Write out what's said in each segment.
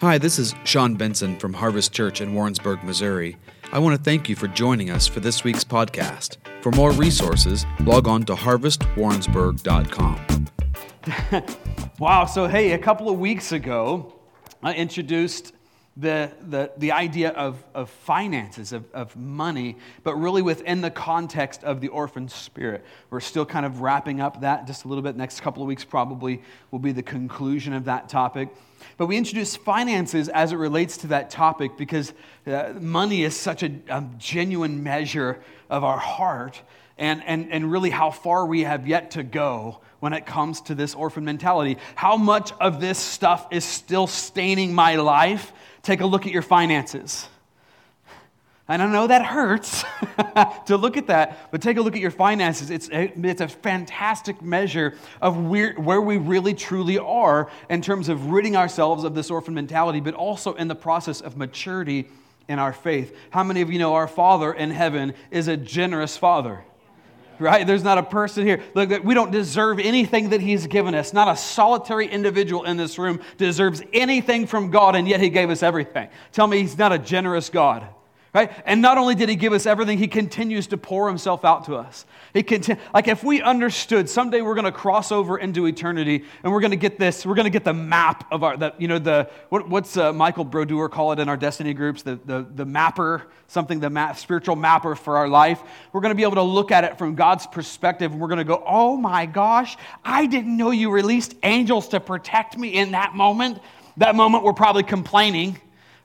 Hi, this is Sean Benson from Harvest Church in Warrensburg, Missouri. I want to thank you for joining us for this week's podcast. For more resources, log on to harvestwarrensburg.com. wow, so hey, a couple of weeks ago, I introduced the, the, the idea of, of finances, of, of money, but really within the context of the orphan spirit. We're still kind of wrapping up that just a little bit. Next couple of weeks probably will be the conclusion of that topic. But we introduce finances as it relates to that topic because uh, money is such a, a genuine measure of our heart and, and, and really how far we have yet to go when it comes to this orphan mentality. How much of this stuff is still staining my life take a look at your finances. And I know that hurts to look at that, but take a look at your finances. It's a, it's a fantastic measure of where, where we really truly are in terms of ridding ourselves of this orphan mentality, but also in the process of maturity in our faith. How many of you know our Father in heaven is a generous Father? Right? There's not a person here. Look, we don't deserve anything that He's given us. Not a solitary individual in this room deserves anything from God, and yet He gave us everything. Tell me He's not a generous God. Right? And not only did he give us everything, he continues to pour himself out to us. He continue, like if we understood someday we're going to cross over into eternity and we're going to get this, we're going to get the map of our, the, you know, the, what, what's uh, Michael Brodeur call it in our destiny groups, the, the, the mapper, something, the map, spiritual mapper for our life. We're going to be able to look at it from God's perspective and we're going to go, oh my gosh, I didn't know you released angels to protect me in that moment. That moment we're probably complaining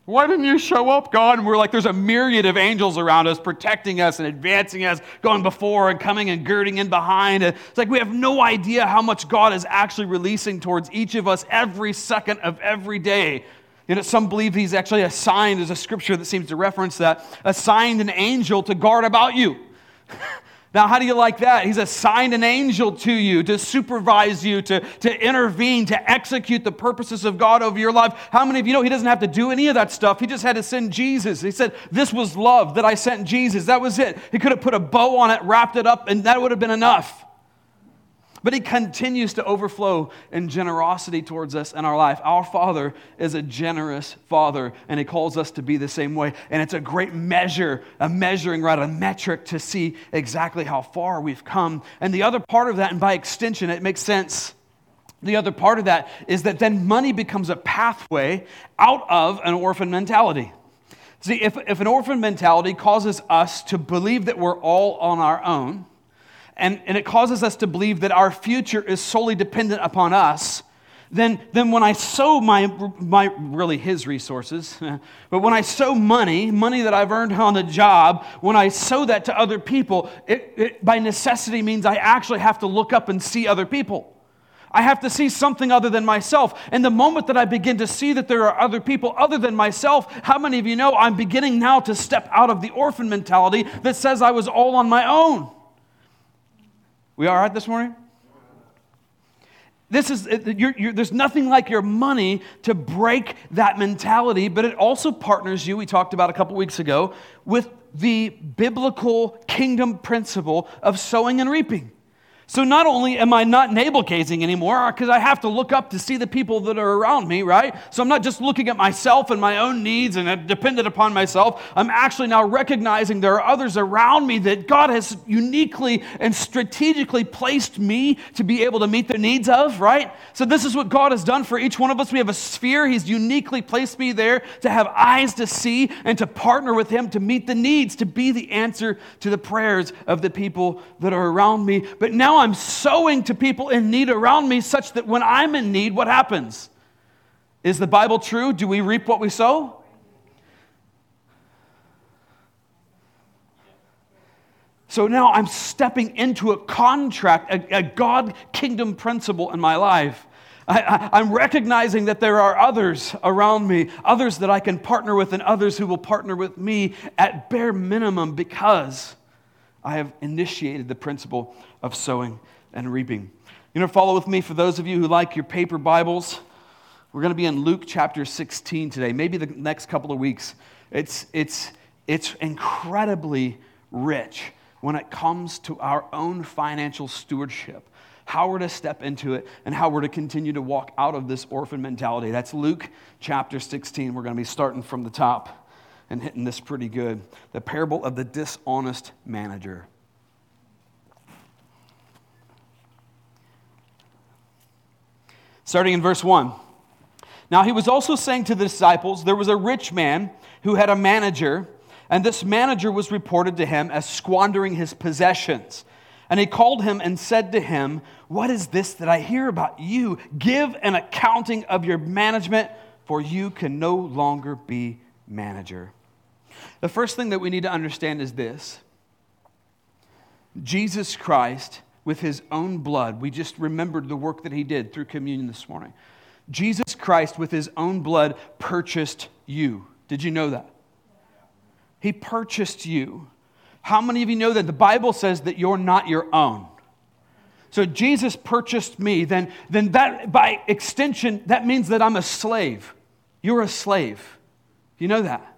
why didn't you show up, God? And we're like, there's a myriad of angels around us, protecting us and advancing us, going before and coming and girding in behind. It's like we have no idea how much God is actually releasing towards each of us every second of every day. You know, some believe he's actually assigned, there's a scripture that seems to reference that, assigned an angel to guard about you. Now, how do you like that? He's assigned an angel to you to supervise you, to, to intervene, to execute the purposes of God over your life. How many of you know he doesn't have to do any of that stuff? He just had to send Jesus. He said, This was love that I sent Jesus. That was it. He could have put a bow on it, wrapped it up, and that would have been enough. But he continues to overflow in generosity towards us in our life. Our Father is a generous Father, and he calls us to be the same way. And it's a great measure, a measuring rod, a metric to see exactly how far we've come. And the other part of that, and by extension, it makes sense. The other part of that is that then money becomes a pathway out of an orphan mentality. See, if, if an orphan mentality causes us to believe that we're all on our own, and, and it causes us to believe that our future is solely dependent upon us, then, then when I sow my, my, really his resources, but when I sow money, money that I've earned on the job, when I sow that to other people, it, it by necessity means I actually have to look up and see other people. I have to see something other than myself. And the moment that I begin to see that there are other people other than myself, how many of you know I'm beginning now to step out of the orphan mentality that says I was all on my own? We all right this morning? This is, you're, you're, there's nothing like your money to break that mentality, but it also partners you, we talked about a couple weeks ago, with the biblical kingdom principle of sowing and reaping. So not only am I not navel gazing anymore, because I have to look up to see the people that are around me, right? So I'm not just looking at myself and my own needs and dependent upon myself. I'm actually now recognizing there are others around me that God has uniquely and strategically placed me to be able to meet their needs of, right? So this is what God has done for each one of us. We have a sphere. He's uniquely placed me there to have eyes to see and to partner with Him to meet the needs, to be the answer to the prayers of the people that are around me. But now now I'm sowing to people in need around me such that when I'm in need, what happens? Is the Bible true? Do we reap what we sow? So now I'm stepping into a contract, a, a God kingdom principle in my life. I, am recognizing that there are others around me, others that I can partner with, and others who will partner with me at bare minimum because I have initiated the principle of sowing and reaping. You know, follow with me for those of you who like your paper Bibles. We're going to be in Luke chapter 16 today, maybe the next couple of weeks. It's, it's, it's incredibly rich when it comes to our own financial stewardship. how we're to step into it, and how we're to continue to walk out of this orphan mentality. That's Luke chapter 16. We're going to be starting from the top and hitting this pretty good. The parable of the dishonest manager. Starting in verse 1. Now he was also saying to the disciples, There was a rich man who had a manager, and this manager was reported to him as squandering his possessions. And he called him and said to him, What is this that I hear about you? Give an accounting of your management, for you can no longer be manager. The first thing that we need to understand is this Jesus Christ, with his own blood, we just remembered the work that he did through communion this morning. Jesus Christ, with his own blood, purchased you. Did you know that? He purchased you. How many of you know that the Bible says that you're not your own? So Jesus purchased me, then, then that by extension, that means that I'm a slave. You're a slave. You know that?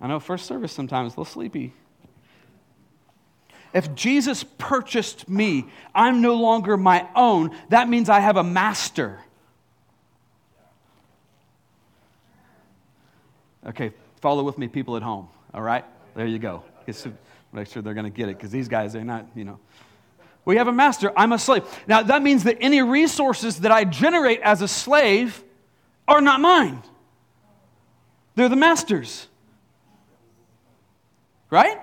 I know first service sometimes a little sleepy. If Jesus purchased me, I'm no longer my own. That means I have a master. Okay, follow with me, people at home. All right? There you go. Make sure they're going to get it because these guys, they're not, you know. We have a master. I'm a slave. Now, that means that any resources that I generate as a slave are not mine, they're the master's. Right?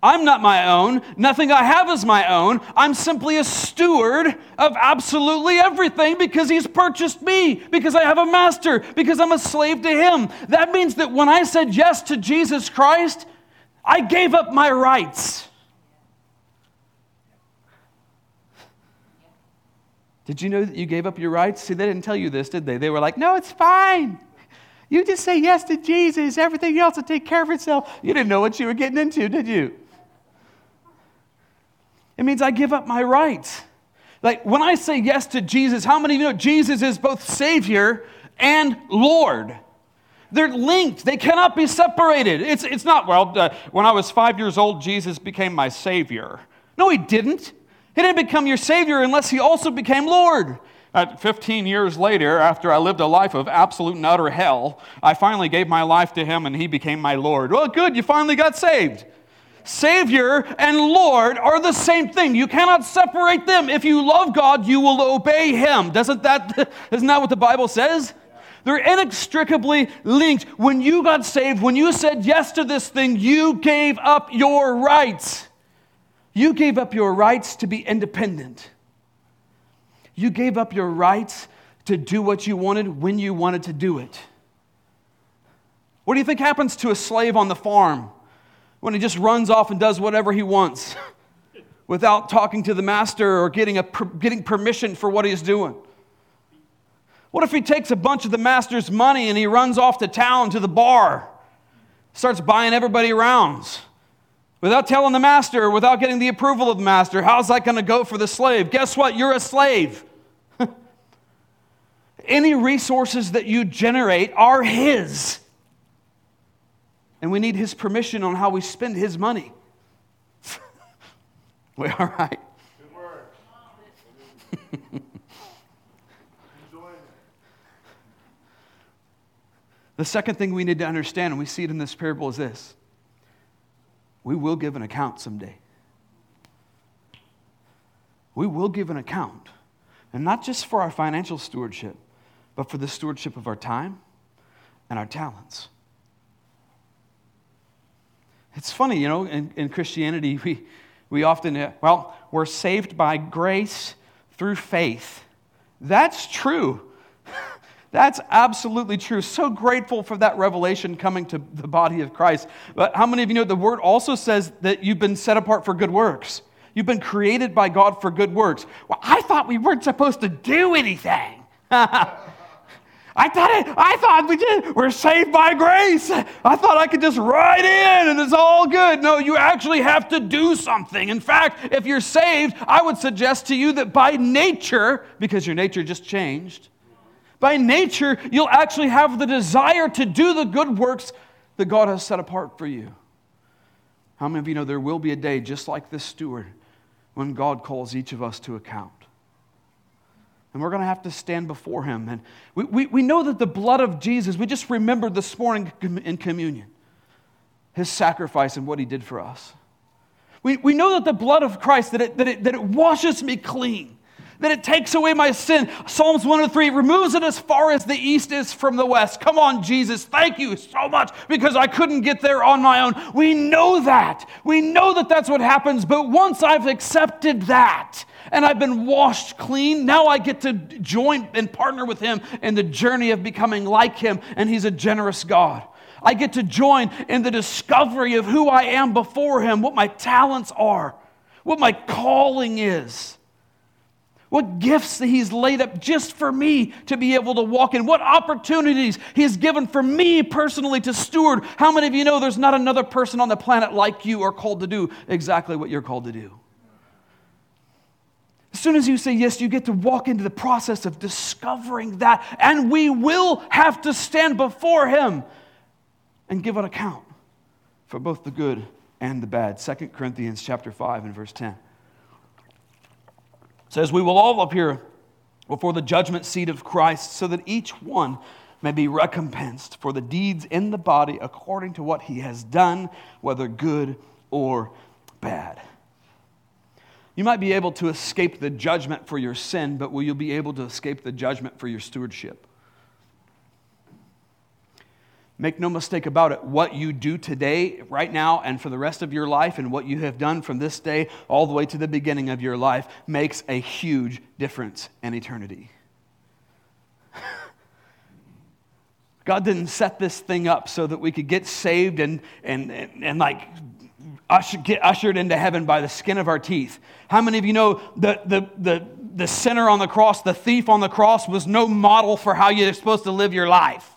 I'm not my own. Nothing I have is my own. I'm simply a steward of absolutely everything because he's purchased me, because I have a master, because I'm a slave to him. That means that when I said yes to Jesus Christ, I gave up my rights. Did you know that you gave up your rights? See, they didn't tell you this, did they? They were like, no, it's fine. You just say yes to Jesus, everything else will take care of itself. You didn't know what you were getting into, did you? It means I give up my rights. Like when I say yes to Jesus, how many of you know Jesus is both Savior and Lord? They're linked, they cannot be separated. It's, it's not, well, uh, when I was five years old, Jesus became my Savior. No, He didn't. He didn't become your Savior unless He also became Lord. At 15 years later, after I lived a life of absolute and utter hell, I finally gave my life to Him and He became my Lord. Well, good, you finally got saved. Savior and Lord are the same thing. You cannot separate them. If you love God, you will obey Him. Doesn't that, isn't that what the Bible says? They're inextricably linked. When you got saved, when you said yes to this thing, you gave up your rights. You gave up your rights to be independent. You gave up your rights to do what you wanted when you wanted to do it. What do you think happens to a slave on the farm? when he just runs off and does whatever he wants without talking to the master or getting, a, getting permission for what he's doing? What if he takes a bunch of the master's money and he runs off to town to the bar, starts buying everybody rounds without telling the master without getting the approval of the master? How's that going to go for the slave? Guess what? You're a slave. Any resources that you generate are his and we need his permission on how we spend his money. we all right? the second thing we need to understand, and we see it in this parable, is this we will give an account someday. We will give an account, and not just for our financial stewardship, but for the stewardship of our time and our talents. It's funny, you know, in, in Christianity, we, we often, uh, well, we're saved by grace through faith. That's true. That's absolutely true. So grateful for that revelation coming to the body of Christ. But how many of you know the word also says that you've been set apart for good works? You've been created by God for good works. Well, I thought we weren't supposed to do anything. I thought, I, I thought we did. We're saved by grace. I thought I could just ride in and it's all good. No, you actually have to do something. In fact, if you're saved, I would suggest to you that by nature, because your nature just changed, by nature, you'll actually have the desire to do the good works that God has set apart for you. How many of you know there will be a day just like this steward when God calls each of us to account? And we're going to have to stand before him. And we, we, we know that the blood of Jesus, we just remembered this morning in communion, his sacrifice and what he did for us. We, we know that the blood of Christ, that it, that, it, that it washes me clean that it takes away my sin. Psalms 103 removes it as far as the east is from the west. Come on, Jesus, thank you so much because I couldn't get there on my own. We know that. We know that that's what happens, but once I've accepted that, and I've been washed clean. Now I get to join and partner with Him in the journey of becoming like Him, and He's a generous God. I get to join in the discovery of who I am before Him, what my talents are, what my calling is. What gifts that He's laid up just for me to be able to walk in. What opportunities He has given for me personally to steward. How many of you know there's not another person on the planet like you are called to do exactly what you're called to do? As soon as you say yes, you get to walk into the process of discovering that. And we will have to stand before Him and give an account for both the good and the bad. 2 Corinthians chapter 5 and verse 10 says, We will all appear before the judgment seat of Christ, so that each one may be recompensed for the deeds in the body according to what he has done, whether good or bad. You might be able to escape the judgment for your sin, but will you be able to escape the judgment for your stewardship? Make no mistake about it, what you do today, right now, and for the rest of your life, and what you have done from this day all the way to the beginning of your life makes a huge difference in eternity. God didn't set this thing up so that we could get saved and, and, and, and like usher, get ushered into heaven by the skin of our teeth. How many of you know the, the, the, the sinner on the cross, the thief on the cross, was no model for how you're supposed to live your life?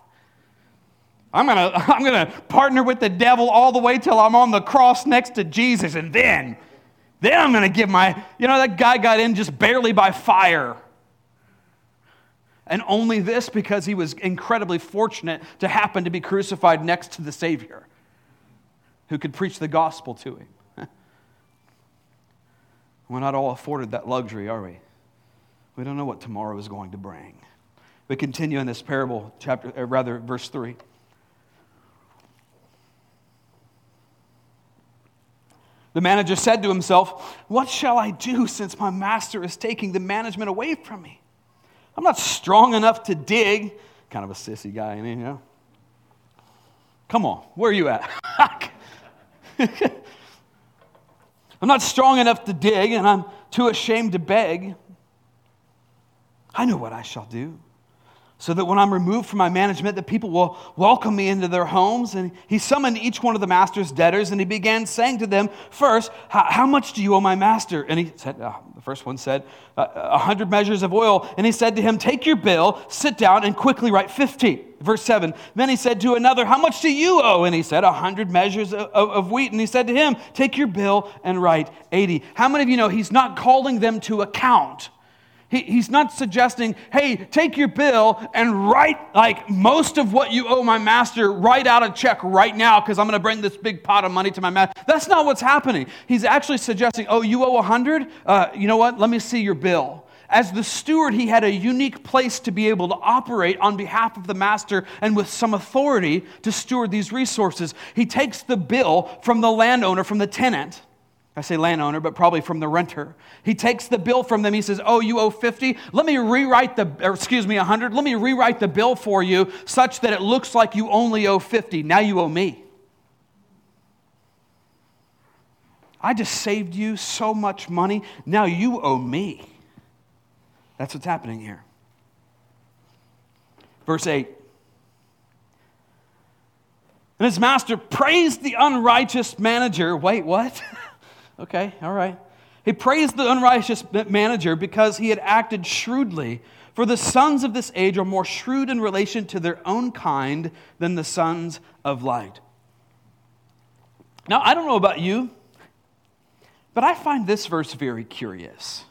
I'm going to I'm going to partner with the devil all the way till I'm on the cross next to Jesus. And then, then I'm going to give my, you know, that guy got in just barely by fire. And only this because he was incredibly fortunate to happen to be crucified next to the Savior who could preach the gospel to him. We're not all afforded that luxury, are we? We don't know what tomorrow is going to bring. We continue in this parable, chapter, uh, rather, verse 3. The manager said to himself, What shall I do since my master is taking the management away from me? I'm not strong enough to dig. Kind of a sissy guy, you know? Come on, where are you at? I'm not strong enough to dig, and I'm too ashamed to beg. I know what I shall do so that when I'm removed from my management, the people will welcome me into their homes. And he summoned each one of the master's debtors, and he began saying to them, First, how much do you owe my master? And he said, uh, The first one said, A hundred measures of oil. And he said to him, Take your bill, sit down, and quickly write 50. Verse 7. Then he said to another, How much do you owe? And he said, A hundred measures of, of, of wheat. And he said to him, Take your bill and write 80. How many of you know he's not calling them to account? He, he's not suggesting, hey, take your bill and write like most of what you owe my master, write out a check right now because I'm going to bring this big pot of money to my master. That's not what's happening. He's actually suggesting, oh, you owe a hundred? Uh, you know what? Let me see your bill. As the steward, he had a unique place to be able to operate on behalf of the master and with some authority to steward these resources. He takes the bill from the landowner, from the tenant I say landowner, but probably from the renter. He takes the bill from them. He says, Oh, you owe 50? Let me rewrite the, excuse me, 100. Let me rewrite the bill for you such that it looks like you only owe 50. Now you owe me. I just saved you so much money. Now you owe me. That's what's happening here. Verse 8. And his master praised the unrighteous manager. Wait, what? Okay, all right. He praised the unrighteous manager because he had acted shrewdly. For the sons of this age are more shrewd in relation to their own kind than the sons of light. Now, I don't know about you, but I find this verse very curious.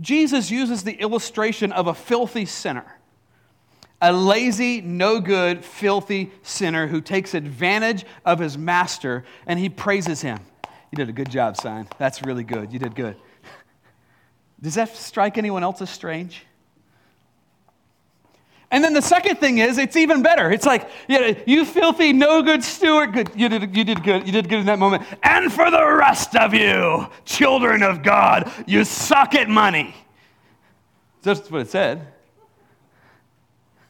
Jesus uses the illustration of a filthy sinner a lazy, no good, filthy sinner who takes advantage of his master and he praises him. You did a good job, son. That's really good. You did good. Does that strike anyone else as strange? And then the second thing is, it's even better. It's like, yeah, you filthy, no good steward. Good. You, did, you did good. You did good in that moment. And for the rest of you, children of God, you suck at money. That's what it said.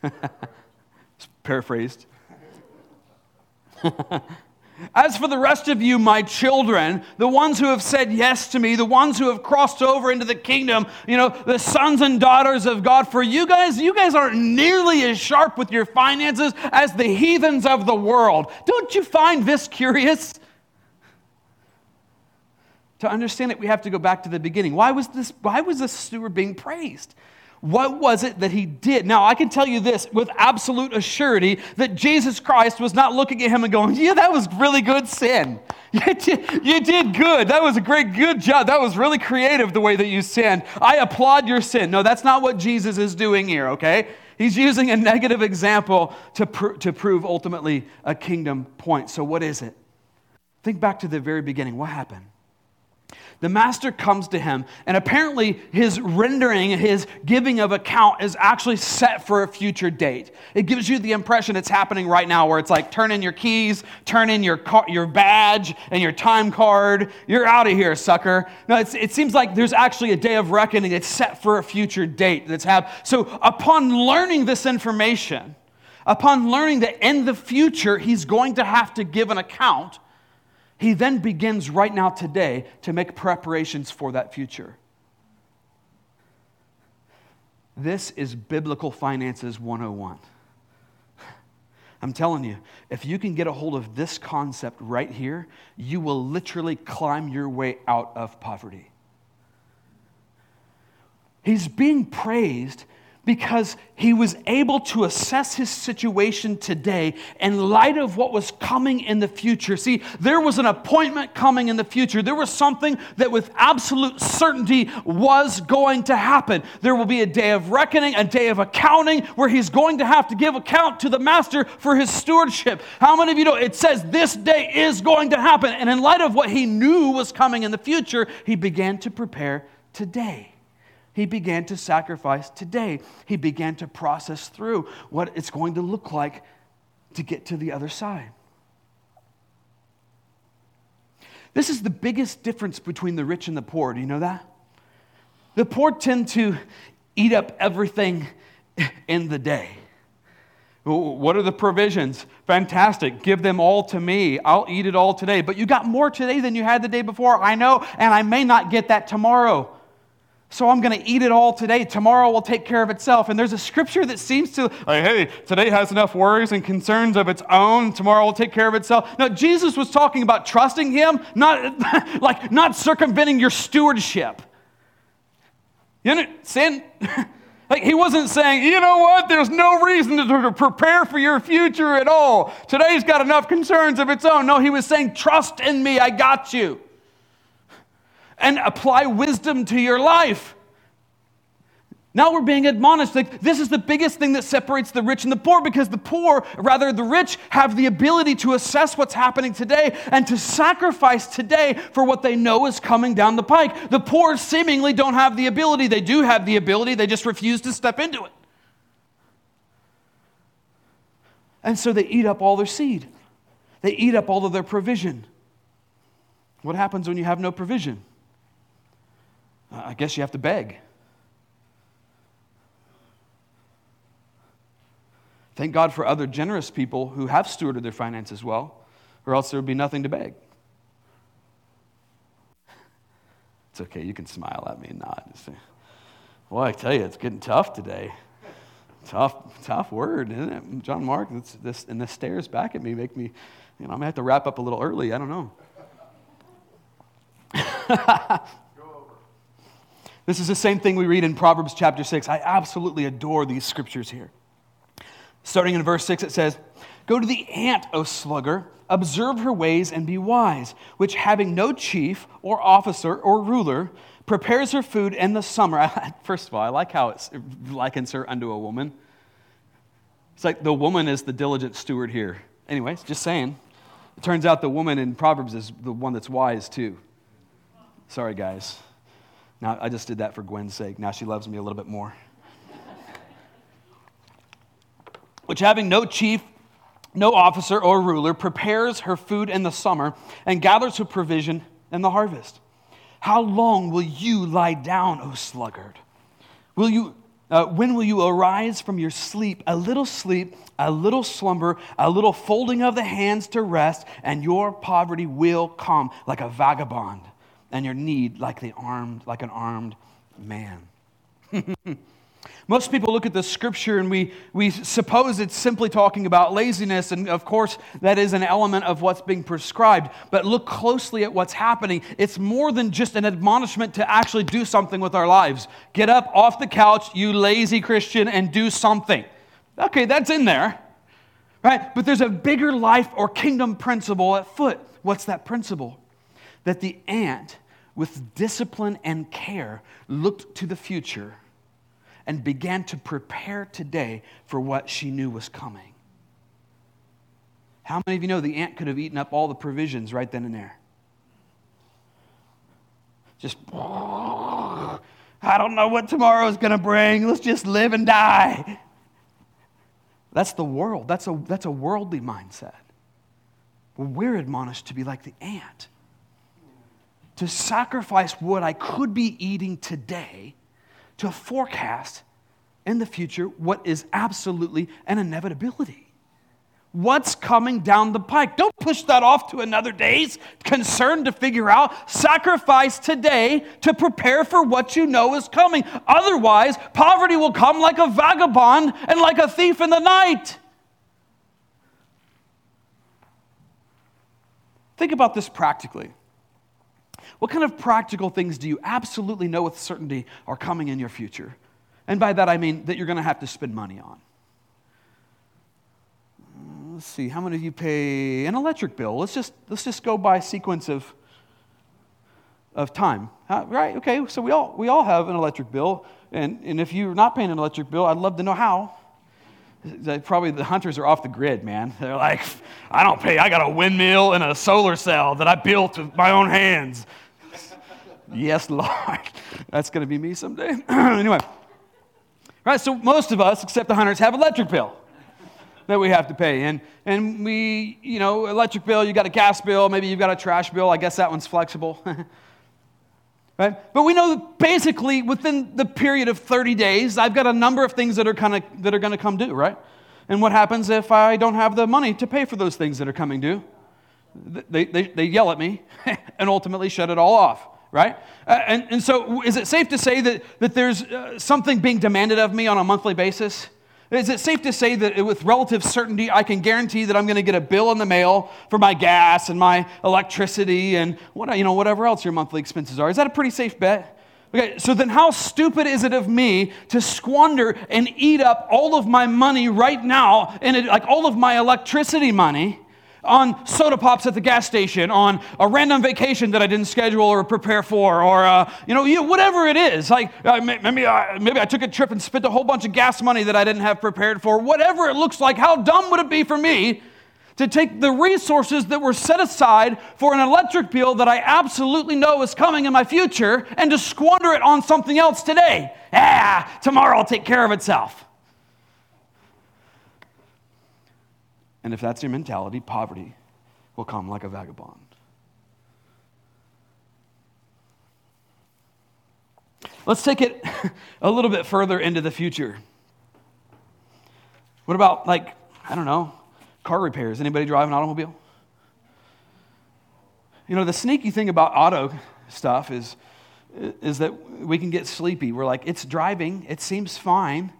paraphrased. As for the rest of you, my children, the ones who have said yes to me, the ones who have crossed over into the kingdom, you know, the sons and daughters of God, for you guys, you guys aren't nearly as sharp with your finances as the heathens of the world. Don't you find this curious? To understand it, we have to go back to the beginning. Why was this, why was this steward being praised? What was it that he did? Now, I can tell you this with absolute assurity that Jesus Christ was not looking at him and going, Yeah, that was really good sin. You did, good. That was a great, good job. That was really creative the way that you sinned. I applaud your sin. No, that's not what Jesus is doing here, okay? He's using a negative example to, pr- to prove ultimately a kingdom point. So, what is it? Think back to the very beginning. What happened? The master comes to him, and apparently his rendering, his giving of account is actually set for a future date. It gives you the impression it's happening right now, where it's like turn in your keys, turn in your, car, your badge and your time card. You're out of here, sucker. No, it seems like there's actually a day of reckoning. It's set for a future date that's have. So upon learning this information, upon learning that in the future he's going to have to give an account he then begins right now, today, to make preparations for that future. This is Biblical Finances 101. I'm telling you, if you can get a hold of this concept right here, you will literally climb your way out of poverty. He's being praised because he was able to assess his situation today in light of what was coming in the future. See, there was an appointment coming in the future. There was something that with absolute certainty was going to happen. There will be a day of reckoning, a day of accounting where he's going to have to give account to the master for his stewardship. How many of you know it says this day is going to happen? And in light of what he knew was coming in the future, he began to prepare today. He began to sacrifice today. He began to process through what it's going to look like to get to the other side. This is the biggest difference between the rich and the poor. Do you know that? The poor tend to eat up everything in the day. What are the provisions? Fantastic. Give them all to me. I'll eat it all today. But you got more today than you had the day before. I know, and I may not get that tomorrow. So I'm going to eat it all today. Tomorrow will take care of itself. And there's a scripture that seems to, like, hey, today has enough worries and concerns of its own. Tomorrow will take care of itself. No, Jesus was talking about trusting Him, not like not circumventing your stewardship. You know, sin. Like he wasn't saying, you know what, there's no reason to prepare for your future at all. Today's got enough concerns of its own. No, he was saying, trust in me, I got you and apply wisdom to your life. Now we're being admonished. Like, this is the biggest thing that separates the rich and the poor because the poor, rather the rich, have the ability to assess what's happening today and to sacrifice today for what they know is coming down the pike. The poor seemingly don't have the ability. They do have the ability, they just refuse to step into it. And so they eat up all their seed, they eat up all of their provision. What happens when you have no provision? I guess you have to beg. Thank God for other generous people who have stewarded their finances well, or else there would be nothing to beg. It's okay, you can smile at me and nod. Well, I tell you, it's getting tough today. Tough, tough word, isn't it? John Mark, this, and the stares back at me make me, you know, I'm gonna have to wrap up a little early. I don't know. This is the same thing we read in Proverbs chapter 6. I absolutely adore these scriptures here. Starting in verse 6, it says, Go to the ant, O sluggard, observe her ways and be wise, which having no chief or officer or ruler, prepares her food in the summer. First of all, I like how it likens her unto a woman. It's like the woman is the diligent steward here. Anyways, just saying. It turns out the woman in Proverbs is the one that's wise too. Sorry, guys. Now, I just did that for Gwen's sake. Now she loves me a little bit more. Which, having no chief, no officer or ruler, prepares her food in the summer and gathers her provision in the harvest. How long will you lie down, O sluggard? Will you, uh, when will you arise from your sleep? A little sleep, a little slumber, a little folding of the hands to rest, and your poverty will come like a vagabond, and your need like the armed, like an armed man. Most people look at the scripture and we, we suppose it's simply talking about laziness, and of course, that is an element of what's being prescribed. But look closely at what's happening. It's more than just an admonishment to actually do something with our lives. Get up off the couch, you lazy Christian, and do something. Okay, that's in there, right? But there's a bigger life or kingdom principle at foot. What's that principle? That the ant, with discipline and care, looked to the future and began to prepare today for what she knew was coming. How many of you know the ant could have eaten up all the provisions right then and there? Just, I don't know what tomorrow is going to bring. Let's just live and die. That's the world. That's a, that's a worldly mindset. Well, we're admonished to be like the ant, to sacrifice what I could be eating today to forecast in the future what is absolutely an inevitability. What's coming down the pike? Don't push that off to another day's concern to figure out. Sacrifice today to prepare for what you know is coming. Otherwise, poverty will come like a vagabond and like a thief in the night. Think about this practically. What kind of practical things do you absolutely know with certainty are coming in your future? And by that I mean that you're going to have to spend money on. Mm, let's see, how many of you pay an electric bill? Let's just, let's just go by sequence of, of time. right? Okay, so we all, we all have an electric bill. And, and if you're not paying an electric bill, I'd love to know how. Probably the hunters are off the grid, man. They're like, I don't pay. I got a windmill and a solar cell that I built with my own hands. Yes, Lord. That's going to be me someday. anyway, right, so most of us, except the hunters, have electric bill that we have to pay. And, and we, you know, electric bill, you got a gas bill, maybe you've got a trash bill. I guess that one's flexible. right? But we know that basically within the period of 30 days, I've got a number of things that are, kind of, that are going to come due, right? And what happens if I don't have the money to pay for those things that are coming due? They, they, they yell at me and ultimately shut it all off right? Uh, and, and so, is it safe to say that, that there's uh, something being demanded of me on a monthly basis? Is it safe to say that with relative certainty, I can guarantee that I'm going to get a bill in the mail for my gas and my electricity and what, you know, whatever else your monthly expenses are? Is that a pretty safe bet? Okay, so then how stupid is it of me to squander and eat up all of my money right now, and like all of my electricity money, on soda pops at the gas station, on a random vacation that I didn't schedule or prepare for, or uh, you, know, you know, whatever it is. Like uh, maybe, I, maybe I took a trip and spent a whole bunch of gas money that I didn't have prepared for. Whatever it looks like, how dumb would it be for me to take the resources that were set aside for an electric bill that I absolutely know is coming in my future and to squander it on something else today? Ah, tomorrow will take care of itself. And if that's your mentality, poverty will come like a vagabond. Let's take it a little bit further into the future. What about, like, I don't know, car repairs? Anybody drive an automobile? You know, the sneaky thing about auto stuff is, is that we can get sleepy. We're like, it's driving, it seems fine,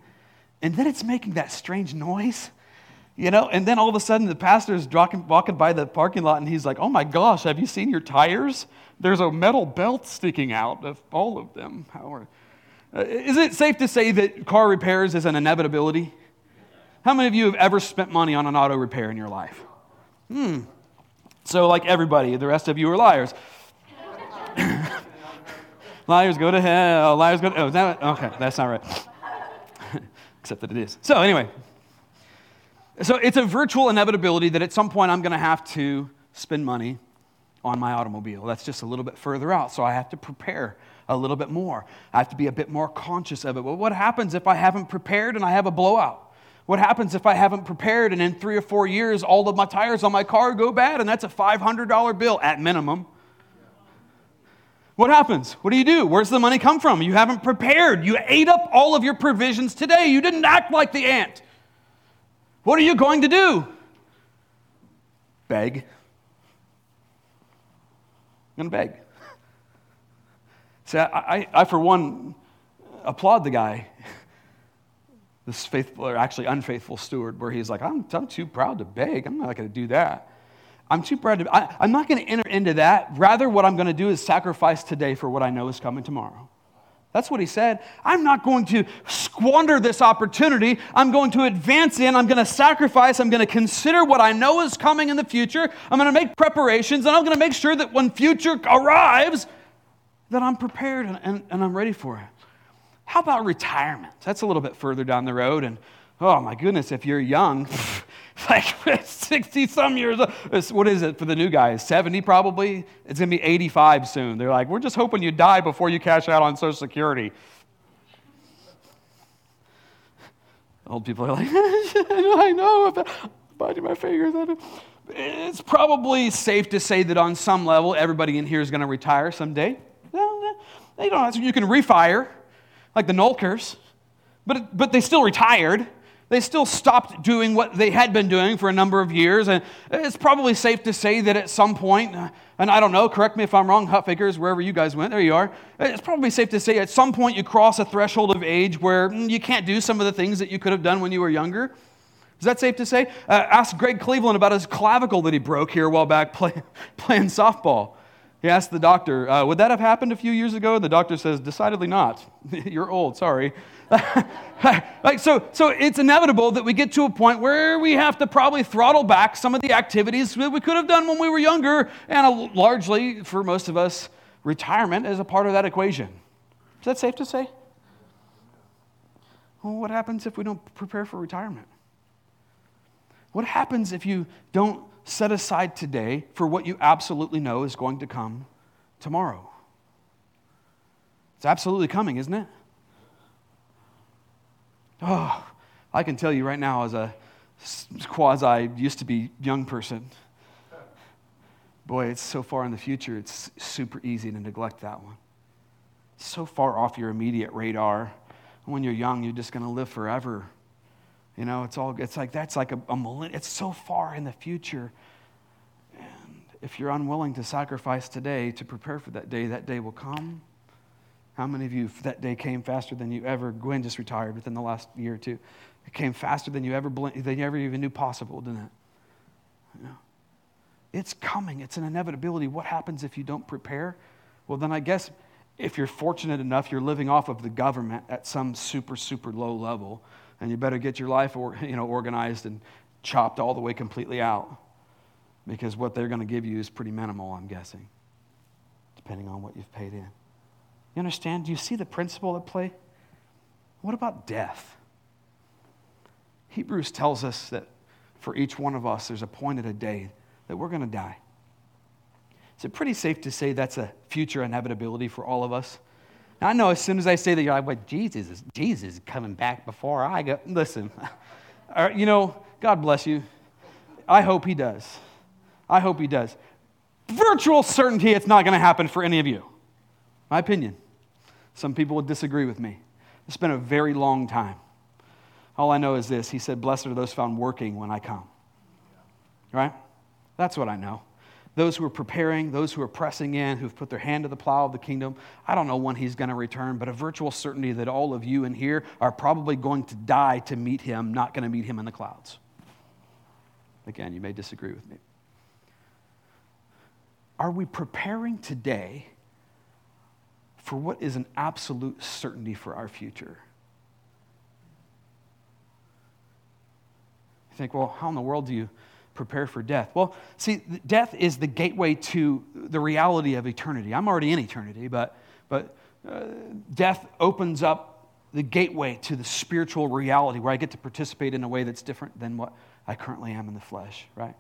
and then it's making that strange noise you know, and then all of a sudden the pastor is walking, by the parking lot and he's like, oh my gosh, have you seen your tires? There's a metal belt sticking out of all of them. How are, uh, is it safe to say that car repairs is an inevitability? How many of you have ever spent money on an auto repair in your life? Hmm. So, like everybody, the rest of you are liars. liars go to hell. Liars go to. Oh, that, okay, that's not right. Except that it is. So, anyway, So it's a virtual inevitability that at some point I'm going to have to spend money on my automobile. That's just a little bit further out. So I have to prepare a little bit more. I have to be a bit more conscious of it. Well, what happens if I haven't prepared and I have a blowout? What happens if I haven't prepared and in three or four years all of my tires on my car go bad and that's a $500 bill at minimum? What happens? What do you do? Where's the money come from? You haven't prepared. You ate up all of your provisions today. You didn't act like the ant. What are you going to do? Beg. I'm going to beg. See, I, I, I, for one, applaud the guy, this faithful, or actually unfaithful steward, where he's like, I'm, I'm too proud to beg. I'm not going to do that. I'm too proud to, I, I'm not going to enter into that. Rather, what I'm going to do is sacrifice today for what I know is coming tomorrow. That's what he said. I'm not going to squander this opportunity. I'm going to advance in. I'm going to sacrifice. I'm going to consider what I know is coming in the future. I'm going to make preparations, and I'm going to make sure that when future arrives, that I'm prepared and, and, and I'm ready for it. How about retirement? That's a little bit further down the road. And oh my goodness, if you're young, like 60 some years. What is it for the new guys? 70 probably? It's going to be 85 soon. They're like, we're just hoping you die before you cash out on Social Security. Old people are like, I know, I'm biting my fingers. It's probably safe to say that on some level, everybody in here is going to retire someday. They don't. You can refire, like the Nolkers, but, but they still retired. They still stopped doing what they had been doing for a number of years. And it's probably safe to say that at some point, and I don't know, correct me if I'm wrong, Hut wherever you guys went, there you are. It's probably safe to say at some point you cross a threshold of age where mm, you can't do some of the things that you could have done when you were younger. Is that safe to say? Uh, ask Greg Cleveland about his clavicle that he broke here a while back play, playing softball. He asked the doctor, uh, Would that have happened a few years ago? And The doctor says, Decidedly not. You're old, sorry. like so, so it's inevitable that we get to a point where we have to probably throttle back some of the activities that we could have done when we were younger, and a, largely, for most of us, retirement is a part of that equation. Is that safe to say? Well, what happens if we don't prepare for retirement? What happens if you don't set aside today for what you absolutely know is going to come tomorrow? It's absolutely coming, isn't it? Oh, I can tell you right now, as a quasi used to be young person, boy, it's so far in the future, it's super easy to neglect that one. So far off your immediate radar. When you're young, you're just going to live forever. You know, it's all, it's like, that's like a, a millennium. It's so far in the future. And if you're unwilling to sacrifice today to prepare for that day, that day will come. How many of you, that day came faster than you ever, Gwen just retired within the last year or two. It came faster than you ever, than you ever even knew possible, didn't it? You know, it's coming. It's an inevitability. What happens if you don't prepare? Well, then I guess if you're fortunate enough, you're living off of the government at some super, super low level, and you better get your life or, you know, organized and chopped all the way completely out because what they're going to give you is pretty minimal, I'm guessing, depending on what you've paid in. You understand? Do you see the principle at play? What about death? Hebrews tells us that for each one of us, there's a point at a day that we're going to die. Is it pretty safe to say that's a future inevitability for all of us? Now, I know as soon as I say that, you're like, well, Jesus is, Jesus is coming back before I go. Listen, uh, you know, God bless you. I hope he does. I hope he does. Virtual certainty it's not going to happen for any of you. My opinion. Some people would disagree with me. It's been a very long time. All I know is this He said, Blessed are those found working when I come. Right? That's what I know. Those who are preparing, those who are pressing in, who've put their hand to the plow of the kingdom, I don't know when he's going to return, but a virtual certainty that all of you in here are probably going to die to meet him, not going to meet him in the clouds. Again, you may disagree with me. Are we preparing today for what is an absolute certainty for our future. You think, well, how in the world do you prepare for death? Well, see, death is the gateway to the reality of eternity. I'm already in eternity, but, but uh, death opens up the gateway to the spiritual reality where I get to participate in a way that's different than what I currently am in the flesh, right?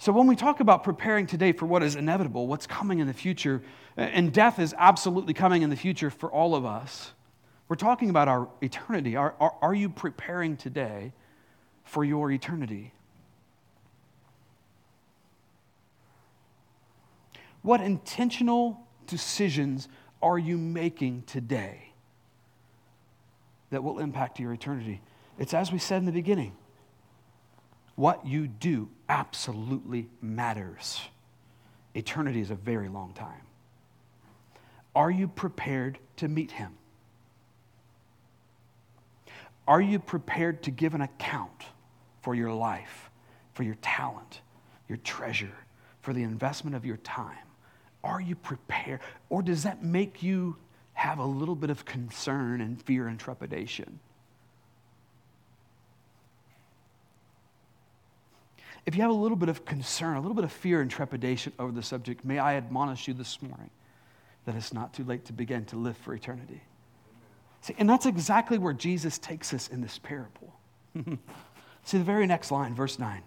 So, when we talk about preparing today for what is inevitable, what's coming in the future, and death is absolutely coming in the future for all of us, we're talking about our eternity. Are, are, are you preparing today for your eternity? What intentional decisions are you making today that will impact your eternity? It's as we said in the beginning what you do absolutely matters. Eternity is a very long time. Are you prepared to meet him? Are you prepared to give an account for your life, for your talent, your treasure, for the investment of your time? Are you prepared? Or does that make you have a little bit of concern and fear and trepidation? If you have a little bit of concern, a little bit of fear and trepidation over the subject, may I admonish you this morning that it's not too late to begin to live for eternity. See, and that's exactly where Jesus takes us in this parable. See the very next line, verse 9.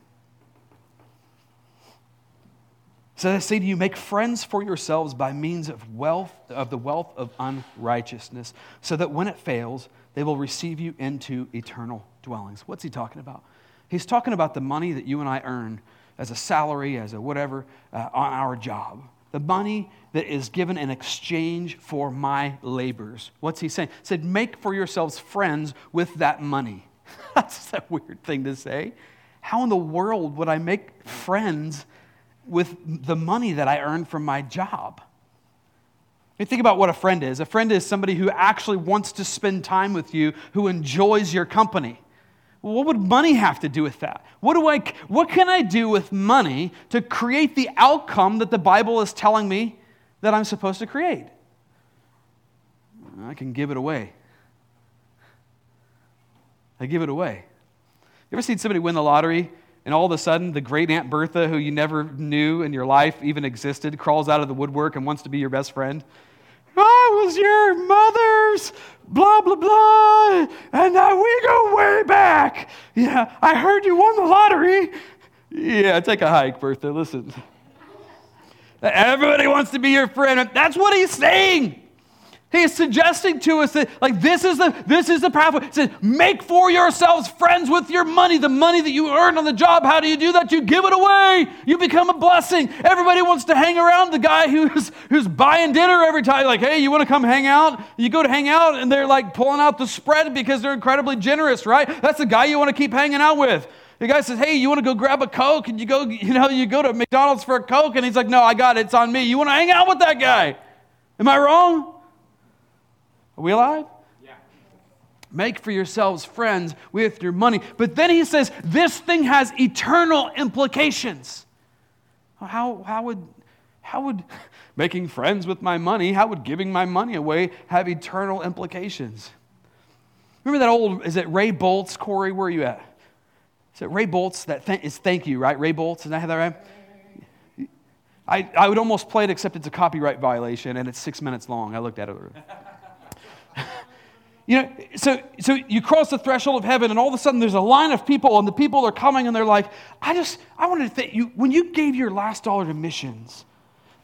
So I say to you, make friends for yourselves by means of wealth, of the wealth of unrighteousness, so that when it fails, they will receive you into eternal dwellings. What's he talking about? He's talking about the money that you and I earn as a salary, as a whatever, uh, on our job. The money that is given in exchange for my labors. What's he saying? He said, make for yourselves friends with that money. That's a weird thing to say. How in the world would I make friends with the money that I earn from my job? You think about what a friend is. A friend is somebody who actually wants to spend time with you, who enjoys your company. What would money have to do with that? What, do I, what can I do with money to create the outcome that the Bible is telling me that I'm supposed to create? I can give it away. I give it away. You ever seen somebody win the lottery and all of a sudden, the great Aunt Bertha, who you never knew in your life even existed, crawls out of the woodwork and wants to be your best friend. I was your mother's, blah, blah, blah, and now we go way back. Yeah, I heard you won the lottery. Yeah, take a hike, Bertha. Listen. Everybody wants to be your friend. That's what he's saying. He is suggesting to us that, like, this is the this is the pathway. He says, make for yourselves friends with your money, the money that you earn on the job. How do you do that? You give it away. You become a blessing. Everybody wants to hang around the guy who's who's buying dinner every time. Like, hey, you want to come hang out? You go to hang out, and they're like pulling out the spread because they're incredibly generous, right? That's the guy you want to keep hanging out with. The guy says, Hey, you want to go grab a Coke? And you go, you know, you go to McDonald's for a Coke, and he's like, No, I got it. It's on me. You want to hang out with that guy? Am I wrong? Are we alive? Yeah. Make for yourselves friends with your money. But then he says, this thing has eternal implications. How, how, would, how would making friends with my money, how would giving my money away have eternal implications? Remember that old, is it Ray Boltz, Corey? Where are you at? Is it Ray Boltz? That th- is thank you, right? Ray Boltz, is that how that right? I, I would almost play it, except it's a copyright violation and it's six minutes long. I looked at it. You know, so, so you cross the threshold of heaven, and all of a sudden there's a line of people, and the people are coming, and they're like, I just, I wanted to thank you, when you gave your last dollar to missions,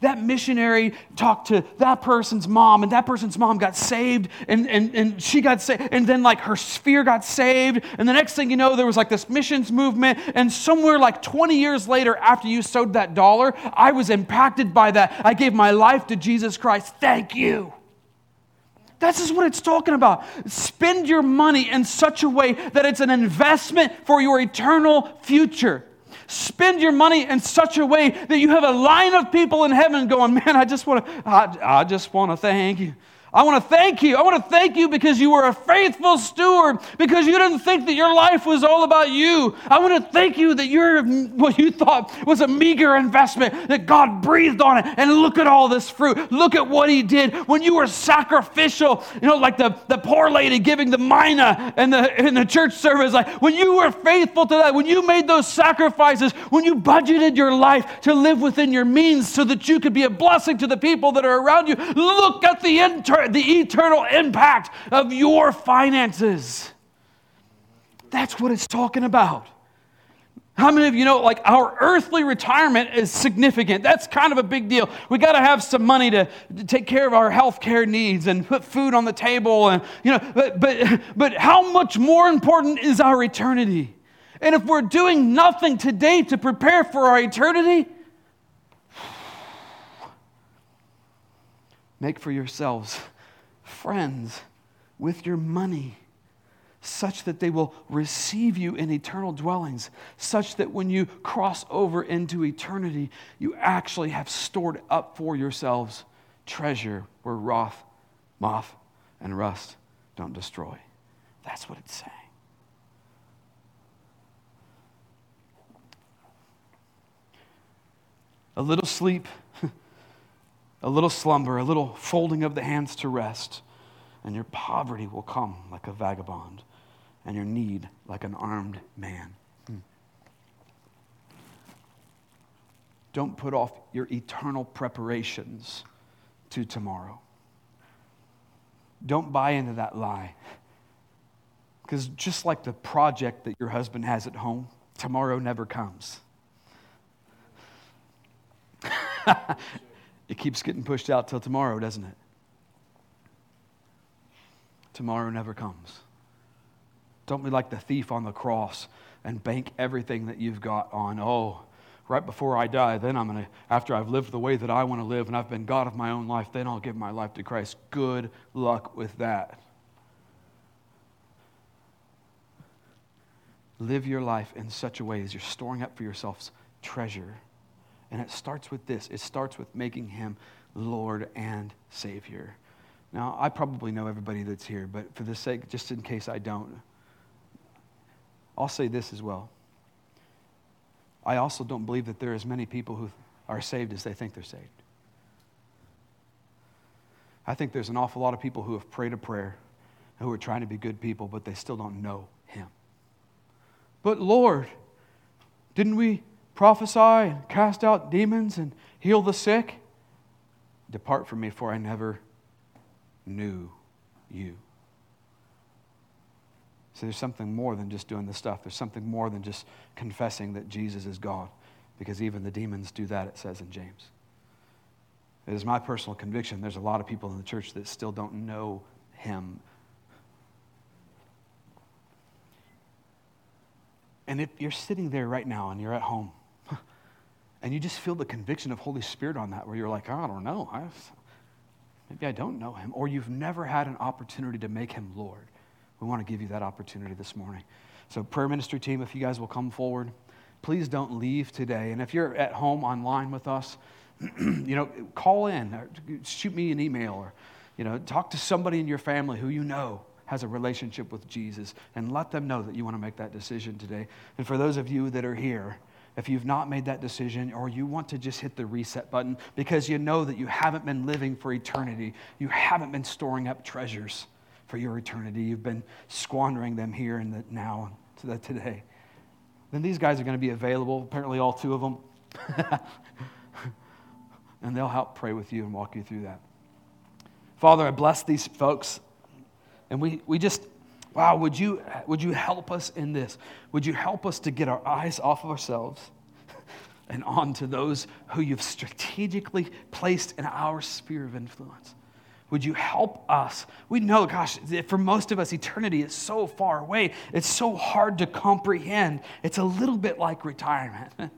that missionary talked to that person's mom, and that person's mom got saved, and, and, and she got saved, and then like her sphere got saved, and the next thing you know, there was like this missions movement, and somewhere like 20 years later, after you sowed that dollar, I was impacted by that. I gave my life to Jesus Christ. Thank you. This is what it's talking about. Spend your money in such a way that it's an investment for your eternal future. Spend your money in such a way that you have a line of people in heaven going, man, I just want to, I, I just want to thank you. I want to thank you. I want to thank you because you were a faithful steward, because you didn't think that your life was all about you. I want to thank you that you're what you thought was a meager investment, that God breathed on it. And look at all this fruit. Look at what He did when you were sacrificial, you know, like the, the poor lady giving the mina in the, in the church service. Like when you were faithful to that, when you made those sacrifices, when you budgeted your life to live within your means so that you could be a blessing to the people that are around you, look at the intern the eternal impact of your finances. That's what it's talking about. How many of you know, like, our earthly retirement is significant? That's kind of a big deal. We got to have some money to, to, take care of our health care needs and put food on the table. And, you know, but, but, but how much more important is our eternity? And if we're doing nothing today to prepare for our eternity, make for yourselves friends with your money such that they will receive you in eternal dwellings, such that when you cross over into eternity, you actually have stored up for yourselves treasure where wrath, moth, and rust don't destroy. That's what it's saying. A little sleep, a little slumber, a little folding of the hands to rest, and your poverty will come like a vagabond and your need like an armed man. Hmm. Don't put off your eternal preparations to tomorrow. Don't buy into that lie. Because just like the project that your husband has at home, tomorrow never comes. it keeps getting pushed out till tomorrow, doesn't it? Tomorrow never comes. Don't be like the thief on the cross and bank everything that you've got on, oh, right before I die, then I'm going to, after I've lived the way that I want to live and I've been God of my own life, then I'll give my life to Christ. Good luck with that. Live your life in such a way as you're storing up for yourselves treasure. And it starts with this it starts with making Him Lord and Savior. Now, I probably know everybody that's here, but for the sake, just in case I don't, I'll say this as well. I also don't believe that there are as many people who are saved as they think they're saved. I think there's an awful lot of people who have prayed a prayer, who are trying to be good people, but they still don't know Him. But Lord, didn't we prophesy and cast out demons and heal the sick? Depart from me, for I never knew you. So there's something more than just doing the stuff. There's something more than just confessing that Jesus is God, because even the demons do that, it says in James. It is my personal conviction there's a lot of people in the church that still don't know Him. And if you're sitting there right now and you're at home, and you just feel the conviction of Holy Spirit on that, where you're like, oh, I don't know. I, maybe I don't know Him. Or you've never had an opportunity to make Him Lord we want to give you that opportunity this morning. So, prayer ministry team, if you guys will come forward, please don't leave today. And if you're at home online with us, you know, call in, or shoot me an email, or you know, talk to somebody in your family who you know has a relationship with Jesus, and let them know that you want to make that decision today. And for those of you that are here, if you've not made that decision or you want to just hit the reset button because you know that you haven't been living for eternity, you haven't been storing up treasures for your eternity. You've been squandering them here and the now to the today. Then these guys are going to be available, apparently all two of them. and they'll help pray with you and walk you through that. Father, I bless these folks. And we, we just, wow, would you, would you help us in this? Would you help us to get our eyes off of ourselves and onto those who you've strategically placed in our sphere of influence? Would you help us? We know, gosh, for most of us, eternity is so far away. It's so hard to comprehend. It's a little bit like retirement.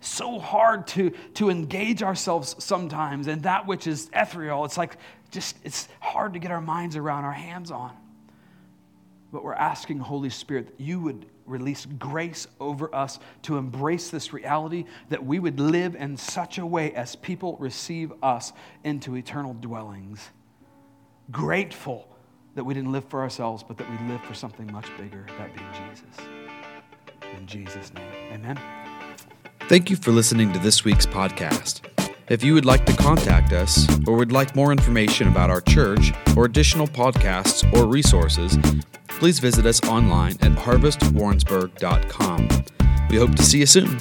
so hard to, to engage ourselves sometimes in that which is ethereal. It's like just, it's hard to get our minds around, our hands on. But we're asking, Holy Spirit, that you would release grace over us to embrace this reality that we would live in such a way as people receive us into eternal dwellings. Grateful that we didn't live for ourselves, but that we live for something much bigger, that being Jesus. In Jesus' name, amen. Thank you for listening to this week's podcast. If you would like to contact us or would like more information about our church or additional podcasts or resources, please visit us online at harvestwarrensburg.com. We hope to see you soon.